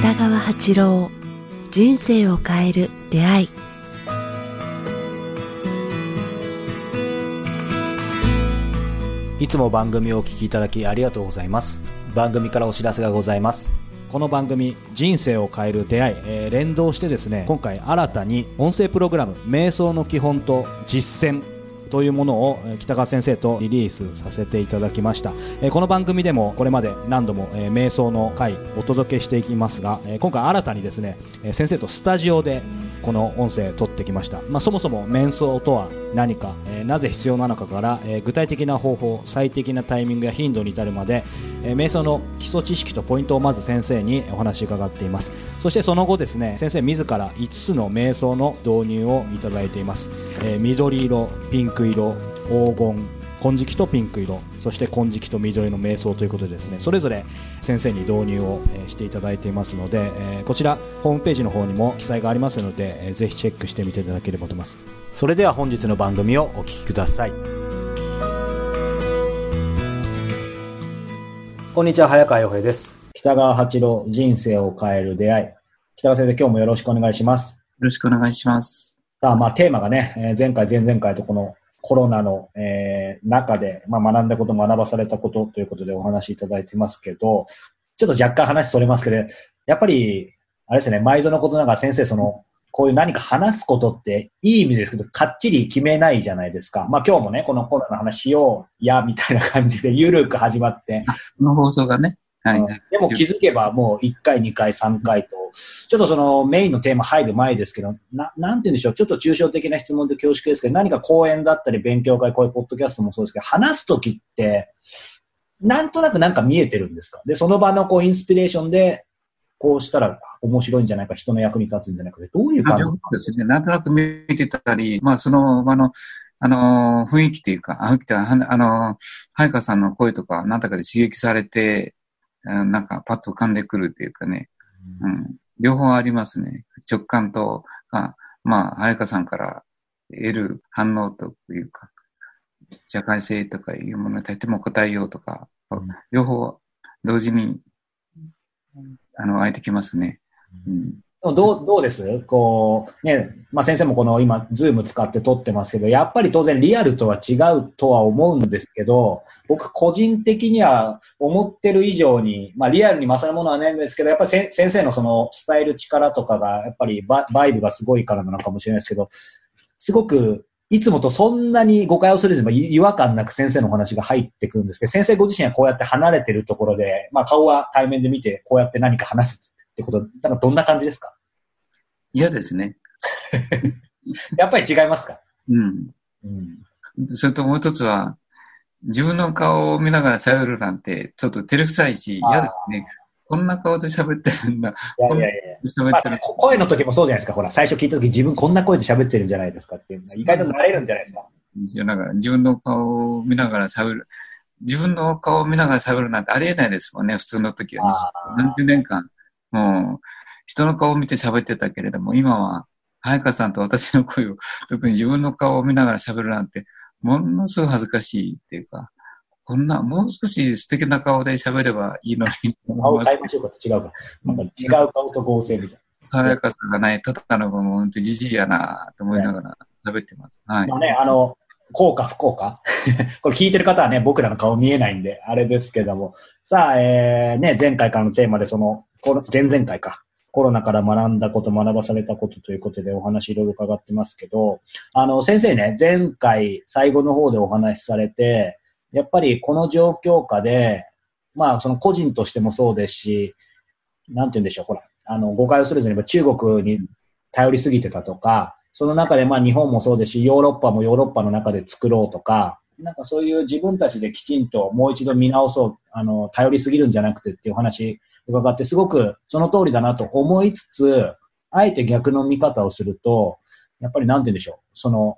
北川八郎人生を変える出会い。いつも番組をお聞きいただきありがとうございます。番組からお知らせがございます。この番組「人生を変える出会い」えー連動してですね今回新たに音声プログラム「瞑想の基本と実践」というものを北川先生とリリースさせていただきました。えこの番組でもこれまで何度もえ瞑想の回お届けしていきますがえ今回新たにですねえ先生とスタジオでこの音声撮ってきました、まあ、そもそも瞑想とは何か、えなぜ必要なのかから、え具体的な方法最適なタイミングや頻度に至るまで、え瞑想の基礎知識とポイントをまず先生にお話伺っています。そしてその後ですね先生自ら5つの瞑想の導入をいただいています、えー緑色ピンク色黄金金色とピンク色そして金色と緑の瞑想ということでですねそれぞれ先生に導入をえーしていただいていますので、えーこちらホームページの方にも記載がありますので、えーぜひチェックしてみていただければと思います。それでは本日の番組をお聞きください。こんにちは早川洋平です。北川八郎人生を変える出会い。北川先生今日もよろしくお願いします。よろしくお願いします。さあ、まあ、テーマがね、前回、前々回とこのコロナの、えー中で、まあ、学んだこと、学ばされたことということでお話しいただいてますけど、ちょっと若干話それますけど、やっぱり、あれですね、毎度のことながら先生、その、こういう何か話すことっていい意味ですけど、かっちり決めないじゃないですか。まあ今日もね、このコロナの話しようや、みたいな感じでゆるく始まって、この放送がね、はい。うんでも気づけばもう1回、2回、3回と、ちょっとそのメインのテーマ入る前ですけど、ななんて言うんでしょう、ちょっと抽象的な質問で恐縮ですけど、何か講演だったり勉強会、こういうポッドキャストもそうですけど、話すときって、なんとなくなんか見えてるんですか？で、その場のこうインスピレーションで、こうしたら面白いんじゃないか、人の役に立つんじゃないかで、どういう感じ？ですね。なんとなく見てたり、まあ、その場の、あのー雰囲気というか、あ、のー、早川さんの声とか、なんだかで刺激されて、あなんかパッと浮かんでくるというかね、うん。両方ありますね。直感と、あまあ、早川さんから得る反応というか、社会性とかいうものに対しても答えようとか、うん両方同時に、あの、湧いてきますね。うん。どうどうです？こう、ね、まあ、先生もこの今、ズーム使って撮ってますけど、やっぱり当然リアルとは違うとは思うんですけど、僕個人的には思ってる以上に、まあ、リアルに勝るものはないんですけど、やっぱり先生のその伝える力とかが、やっぱりバイブがすごいからなのかもしれないですけど、すごく、いつもとそんなに誤解をするずに違和感なく先生のお話が入ってくるんですけど、先生ご自身はこうやって離れてるところで、まあ顔は対面で見て、こうやって何か話すってこと、なんかどんな感じですか？嫌ですね。やっぱり違いますか？うん。うん。それともう一つは、自分の顔を見ながら喋るなんて、ちょっと照れくさいし、嫌ですね。こんな顔で喋ってるんだ。いやいやいや。声の時もそうじゃないですか。ほら、最初聞いた時自分こんな声で喋ってるんじゃないですかっていう。意外と慣れるんじゃないですか？ですよ。なんか、自分の顔を見ながら喋る。自分の顔を見ながら喋るなんてありえないですもんね、普通の時は。何十年間、もう、人の顔を見て喋ってたけれども、今は、早川さんと私の声を、特に自分の顔を見ながら喋るなんて、ものすごい恥ずかしいっていうか、こんな、もう少し素敵な顔で喋ればいいのに、顔変えましょうか違うか。なんか違う顔と合成みたい爽やかさがない、ただのもう本当じじいやなと思いながら喋ってます。はな。いま。あね、あの、効果不効果 これ聞いてる方はね、僕らの顔見えないんで、あれですけども。さあ、えー、ね、前回からのテーマでその、この前々回か。コロナから学んだこと、学ばされたことということでお話いろいろ伺ってますけど、あの、先生ね、前回最後の方でお話しされて、やっぱりこの状況下で、まあ、その個人としてもそうですし、なんて言うんでしょう、ほら、あの、誤解をするずに中国に頼りすぎてたとか、その中でまあ日本もそうですし、ヨーロッパもヨーロッパの中で作ろうとか、なんかそういう自分たちできちんともう一度見直そう、あの、頼りすぎるんじゃなくてっていう話伺って、すごくその通りだなと思いつつ、あえて逆の見方をすると、やっぱりなんて言うんでしょう、その、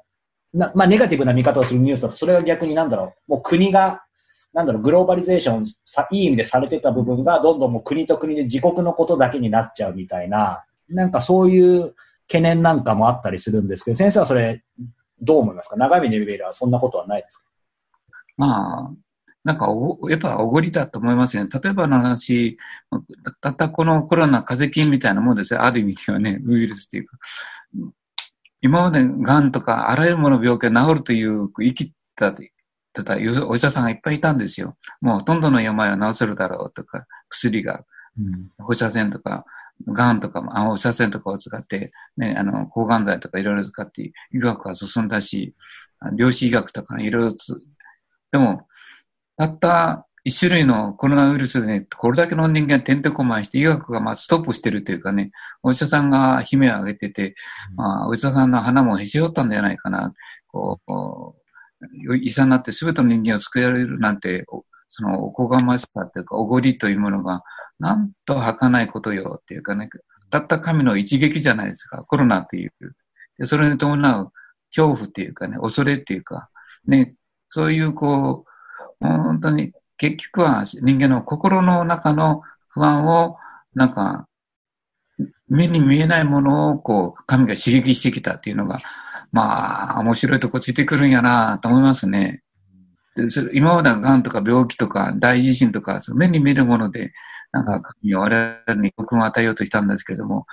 なまあネガティブな見方をするニュースだと、それが逆になんだろう、もう国が、なんだろう、グローバリゼーションさ、いい意味でされてた部分が、どんどんもう国と国で自国のことだけになっちゃうみたいな、なんかそういう懸念なんかもあったりするんですけど、先生はそれ、どう思いますか？長い目で見ればそんなことはないですか？まあ、なんかお、やっぱおごりだと思いますよね。例えばの話、たったこのコロナ、風邪菌みたいなもんですよ。ある意味ではね、ウイルスっていうか。今まで癌とかあらゆるもの病気が治るという生きた、ただお医者さんがいっぱいいたんですよ。もうほとんどの病は治せるだろうとか、薬が、うん、放射線とか、癌とかも、放射線とかを使って、ね、あの、抗がん剤とかいろいろ使って医学が進んだし、量子医学とかいろいろでも、たった一種類のコロナウイルスでね、これだけの人間てんてこまいして、医学がまあストップしてるというかね、お医者さんが悲鳴を上げてて、まあ、お医者さんの鼻もへし折ったんじゃないかな。こう、医者になって全ての人間を救えられるなんて、そのおこがましさというか、おごりというものが、なんと儚いことよっていうかね、たった神の一撃じゃないですか、コロナっていう。でそれに伴う恐怖っていうかね、恐れっていうか、ね、そういうこう、本当に結局は人間の心の中の不安を、なんか、目に見えないものを、こう、神が刺激してきたっていうのが、まあ、面白いとこついてくるんやなと思いますね。でそれ今までは癌とか病気とか大地震とか、その目に見えるもので、なんか神は我々に国を与えようとしたんですけれども、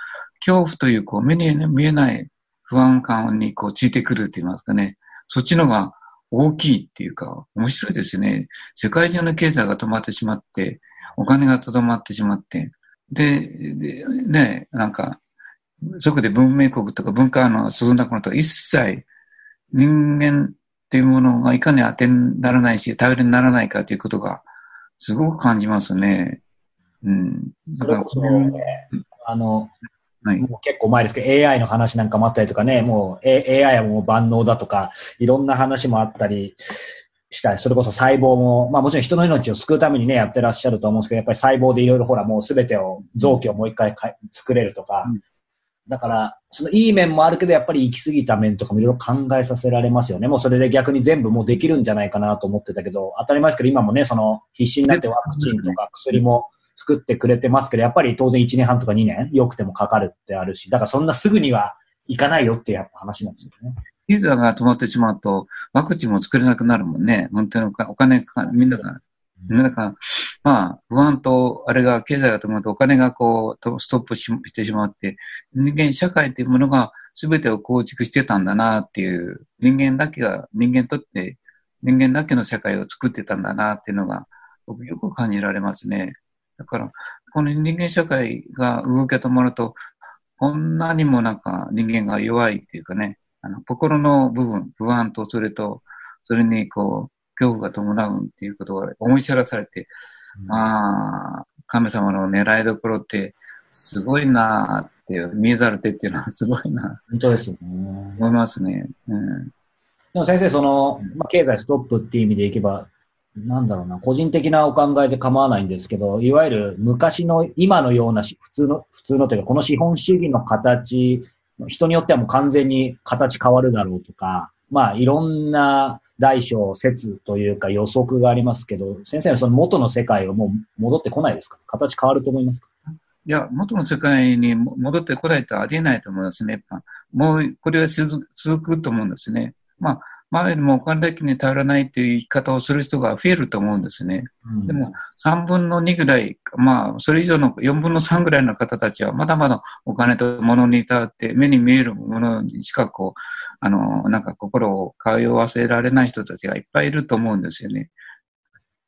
恐怖というこう目に見えない不安感にこうついてくるって言いますかね。そっちのが大きいっていうか、面白いですよね。世界中の経済が止まってしまって、お金がとどまってしまって、で、でね、なんか、そこで文明国とか文化の進んだこと一切人間っていうものがいかに当てにならないし、頼りにならないかということがすごく感じますね。うん。だから、あの、はい、もう結構前ですけど、AI の話なんかもあったりとかね、もう AI はもう万能だとか、いろんな話もあったりしたり、それこそ細胞も、まあもちろん人の命を救うためにね、やってらっしゃると思うんですけど、やっぱり細胞でいろいろほらもうすべてを、臓器をもう一回作れるとか、うん、だから、そのいい面もあるけど、やっぱり行き過ぎた面とかもいろいろ考えさせられますよね。もうそれで逆に全部もうできるんじゃないかなと思ってたけど、当たり前ですけど、今もね、その必死になってワクチンとか薬も、作ってくれてますけど、やっぱり当然1年半とか2年、良くてもかかるってあるし、だからそんなすぐにはいかないよっていう話なんですよね。ユーザーが止まってしまうと、ワクチンも作れなくなるもんね。本当にお金かかる。みんなが、みんなが、まあ、不安と、あれが、経済が止まるとお金がこう、ストップしてしまって、人間社会っていうものが全てを構築してたんだなっていう、人間だけが、人間とって、人間だけの社会を作ってたんだなっていうのが、僕よく感じられますね。だから、この人間社会が動き止まると、こんなにもなんか人間が弱いっていうかね、あの、心の部分、不安とそれと、それにこう、恐怖が伴うっていうことが思い知らされて、まあ、神様の狙いどころってすごいなっていう、見えざる手っていうのはすごいな。本当ですよね。思いますね。うん。でも先生、その、まあ、経済ストップっていう意味でいけば、なんだろうな、個人的なお考えで構わないんですけど、いわゆる昔の、今のような普通の、普通のというか、この資本主義の形、人によってはもう完全に形変わるだろうとか、まあ、いろんな大小説というか予測がありますけど、先生はその元の世界はもう戻ってこないですか？形変わると思いますか？いや、元の世界に戻ってこないとありえないと思いますね。もう、これは続くと思うんですね。まあ、前よりもお金だけに頼らないという言い方をする人が増えると思うんですね。うん、でも、3分の2ぐらい、まあ、それ以上の4分の3ぐらいの方たちは、まだまだお金と物に頼って、目に見えるものにしかこう、あの、なんか心を通わせられない人たちがいっぱいいると思うんですよね。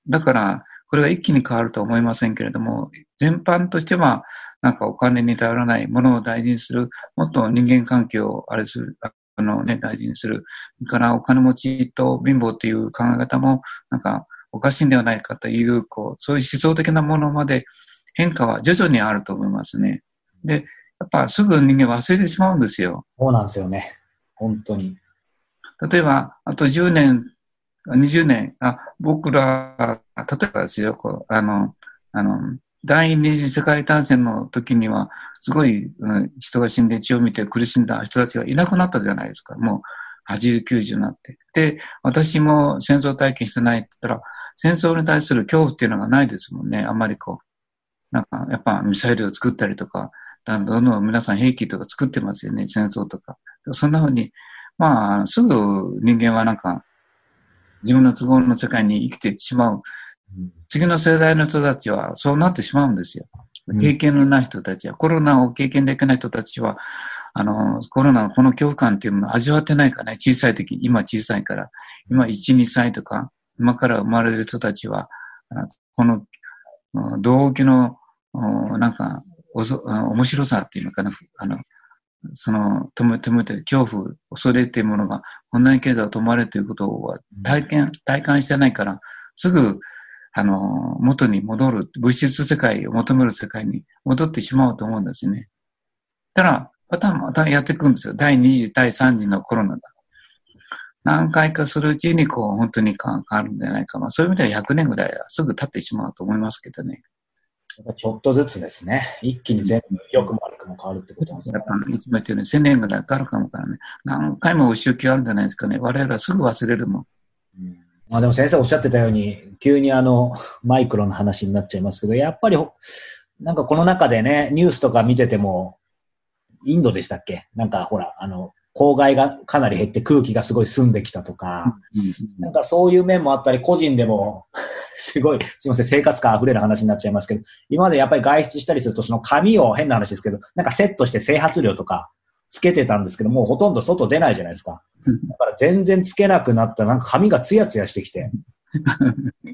だから、これが一気に変わるとは思いませんけれども、全般としては、なんかお金に頼らない、ものを大事にする、もっと人間関係をあれする、あのね、大事にする。からお金持ちと貧乏という考え方も、なんかおかしいんではないかという、こう、そういう思想的なものまで変化は徐々にあると思いますね。で、やっぱすぐ人間忘れてしまうんですよ。そうなんですよね。本当に。例えば、あと10年、20年、あ僕ら、例えばですよ、こうあの、あの、第二次世界大戦の時には、すごい、うん、人が死んで血を見て苦しんだ人たちがいなくなったじゃないですか。もう80、90になって。で、私も戦争体験してないって言ったら、戦争に対する恐怖っていうのがないですもんね。あんまりこう、なんか、やっぱミサイルを作ったりとか、どんどん皆さん兵器とか作ってますよね。戦争とか。そんな風に、まあ、すぐ人間はなんか、自分の都合の世界に生きてしまう。次の世代の人たちはそうなってしまうんですよ。経験のない人たちは、コロナを経験できない人たちは、あの、コロナのこの恐怖感っていうものを味わってないからね、小さい時、今小さいから、今1、2歳とか、今から生まれる人たちは、この、動機の、なんか、おそ面白さっていうのかな、あの、その、止めてめて、恐怖、恐れっていうものが、こんなにけど止まれということは体験、体感してないから、すぐ、あの、元に戻る、物質世界を求める世界に戻ってしまうと思うんですね。ただ、またまたやっていくんですよ。第2次、第3次のコロナだ。何回かするうちに、こう、本当に変わるんじゃないか。まあ、そういう意味では100年ぐらいはすぐ経ってしまうと思いますけどね。ちょっとずつですね。一気に全部、良くも悪くも変わるってことなんですね。いつも言ってるように1000年ぐらいかかるかもからね。何回もお周期あるんじゃないですかね。我々はすぐ忘れるもん。うんまあでも先生おっしゃってたように、急にあの、マイクロの話になっちゃいますけど、やっぱり、なんかこの中でね、ニュースとか見てても、インドでしたっけ？なんかほら、あの、公害がかなり減って空気がすごい澄んできたとか、なんかそういう面もあったり、個人でも すごい、すいません、生活感溢れる話になっちゃいますけど、今までやっぱり外出したりすると、その紙を変な話ですけど、なんかセットして整髪料とかつけてたんですけど、もうほとんど外出ないじゃないですか。だから全然つけなくなったら、なんか髪がツヤツヤしてきて。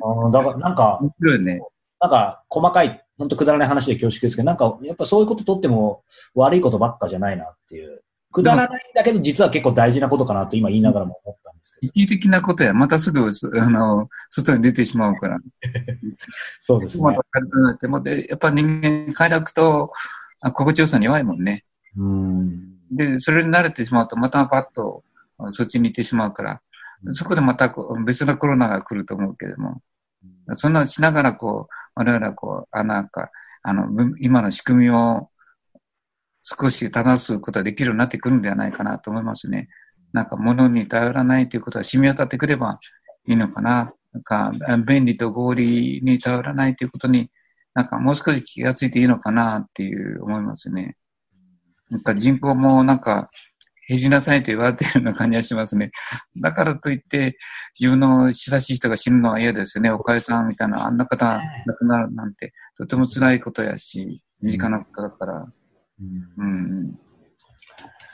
あ だからなんか、ね、なんか細かい、本当くだらない話で恐縮ですけど、なんかやっぱそういうこととっても悪いことばっかじゃないなっていう。くだらないんだけど、実は結構大事なことかなと今言いながらも思ったんですけど。一時的なことや、またすぐ、あの、外に出てしまうから。そうですね。までやっぱ人間、快楽と心地よさに弱いもんね。うんで、それに慣れてしまうと、またパッとそっちに行ってしまうから、そこでまた別のコロナが来ると思うけれども、そんなしながらこう、我々はこう、あなんか、あの、今の仕組みを少し正すことができるようになってくるんではないかなと思いますね。なんか物に頼らないということは染み渡ってくればいいのかな。なんか便利と合理に頼らないということに、なんかもう少し気がついていいのかなっていう思いますね。なんか人口もなんか減じなさいと言われているような感じがしますね。だからといって、自分の親しい人が死ぬのは嫌ですよね。おかえさんみたいな、あんな方亡くなるなんて、とても辛いことやし、身近なことだから。うん。だ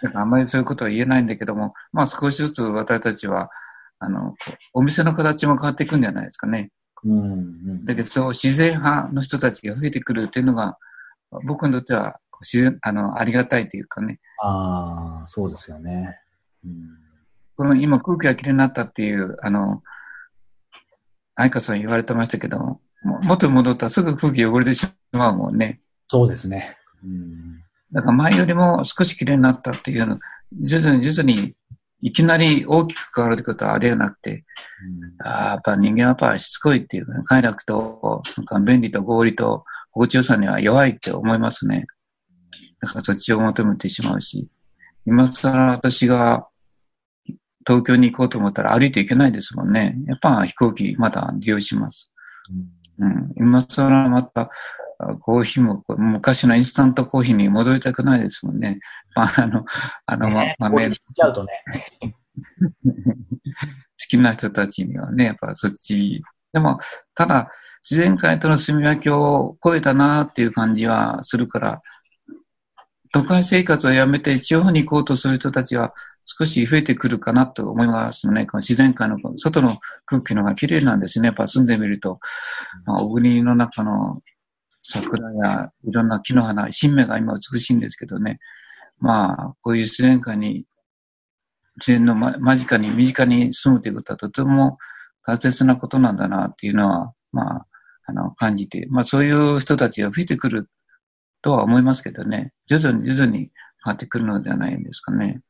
からあんまりそういうことは言えないんだけども、まあ少しずつ私たちは、あの、お店の形も変わっていくんじゃないですかね。うんうん、だけど、そう、自然派の人たちが増えてくるっていうのが、僕にとっては、自然、あの、ありがたいというかね。ああ、そうですよね。うん、この今空気がきれいになったっていう、あの、愛花さん言われてましたけども、元に戻ったらすぐ空気汚れてしまうもんね。そうですね。うんだから前よりも少し綺麗になったっていうの、徐々に徐々にいきなり大きく変わるってことはありえなくて、うん、あやっぱ人間はやっぱしつこいっていうか、ね、快楽と、なんか便利と合理と心地よさには弱いって思いますね。だからそっちを求めてしまうし、今更私が東京に行こうと思ったら歩いていけないですもんね。やっぱ飛行機まだ利用します。うん、うん、今更またコーヒーも、昔のインスタントコーヒーに戻りたくないですもんね。あ、あの、あの、ね、ま、豆。ちゃうとね。好きな人たちにはね、やっぱそっち。でも、ただ、自然界との住み分けを超えたなっていう感じはするから、都会生活をやめて地方に行こうとする人たちは少し増えてくるかなと思いますね。この自然界の外の空気のが綺麗なんですね。やっぱ住んでみると、まあ、小国の中の桜やいろんな木の花、新芽が今美しいんですけどね。まあ、こういう自然界に、自然の間近に、身近に住むということはとても大切なことなんだなっていうのは、まあ、あの、感じて、まあそういう人たちが増えてくるとは思いますけどね。徐々に徐々に変わってくるのではないですかね。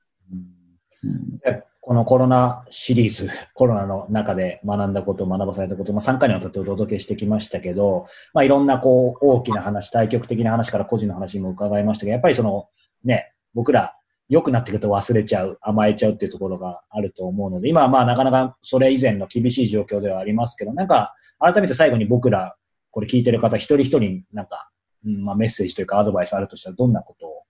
うん、このコロナシリーズ、コロナの中で学んだこと、学ばされたこと、まあ、3回にわたってお届けしてきましたけど、まあ、いろんなこう大きな話、対極的な話から個人の話も伺いましたけど、やっぱりそのね、僕ら良くなってくると忘れちゃう、甘えちゃうっていうところがあると思うので、今はまあなかなかそれ以前の厳しい状況ではありますけど、なんか改めて最後に僕ら、これ聞いてる方一人一人なんか、まあ、メッセージというかアドバイスあるとしたらどんなことを？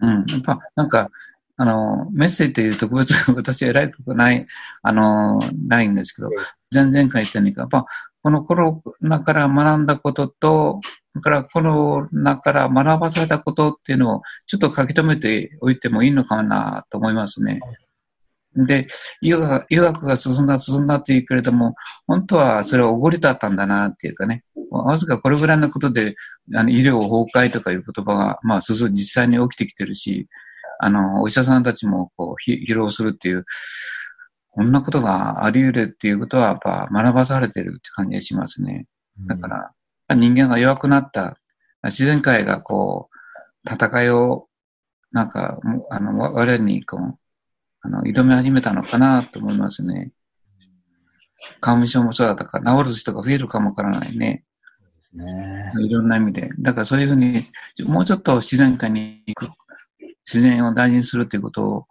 うん、やっぱなんかあの、メッセージという特別、私偉いことない、あの、ないんですけど、全然書いてないから、まあ、このコロナから学んだことと、それからコロナから学ばされたことっていうのをちょっと書き留めておいてもいいのかなと思いますね。で、医学医学が進んだ進んだっていうけれども、本当はそれはおごりだったんだなっていうかね、わずかこれぐらいのことで、あの医療崩壊とかいう言葉が、まあ、進実際に起きてきてるし、あの、お医者さんたちもこう、疲労するっていう、こんなことがあり得るっていうことは、やっぱ学ばされてるって感じがしますね。だから、人間が弱くなった、自然界がこう、戦いを、なんか、あの、我々にこう、あの、挑み始めたのかなと思いますね。花粉症もそうだったから、治る人が増えるかもわからないね。ねいろんな意味で。だからそういうふうに、もうちょっと自然界に行く、自然を大事にするということ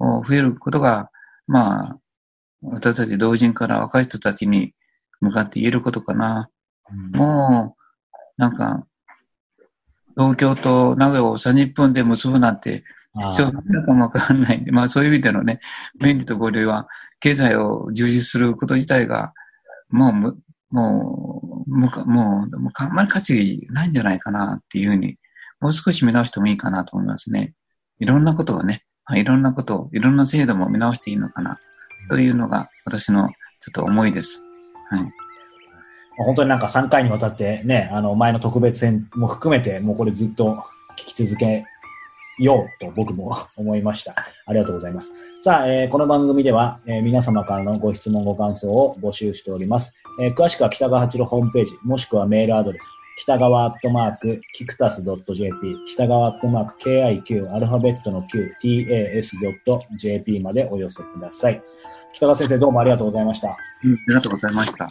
を増えることが、まあ、私たち同人から若い人たちに向かって言えることかな。うん、もう、なんか、東京と名古屋を30分で結ぶなんて必要なのかもわかんないんで、まあそういう意味でのね、便利と合理は、経済を充実すること自体が、もう、もう、もう、もう、もうあんまり価値ないんじゃないかなっていうふうに、もう少し見直してもいいかなと思いますね。いろんなことをね、いろんなことを、いろんな制度も見直していいのかな、というのが私のちょっと思いです。はい。本当になんか3回にわたってね、あの前の特別編も含めて、もうこれずっと聞き続けようと僕も思いました。ありがとうございます。さあ、えー、この番組では、えー、皆様からのご質問、ご感想を募集しております。えー、詳しくは北川八郎ホームページ、もしくはメールアドレス、北川アットマーク、キクタス .jp、北川アットマーク、KIQ、アルファベットの Q、TAS.jp までお寄せください。北川先生、どうもありがとうございました。うん、ありがとうございました。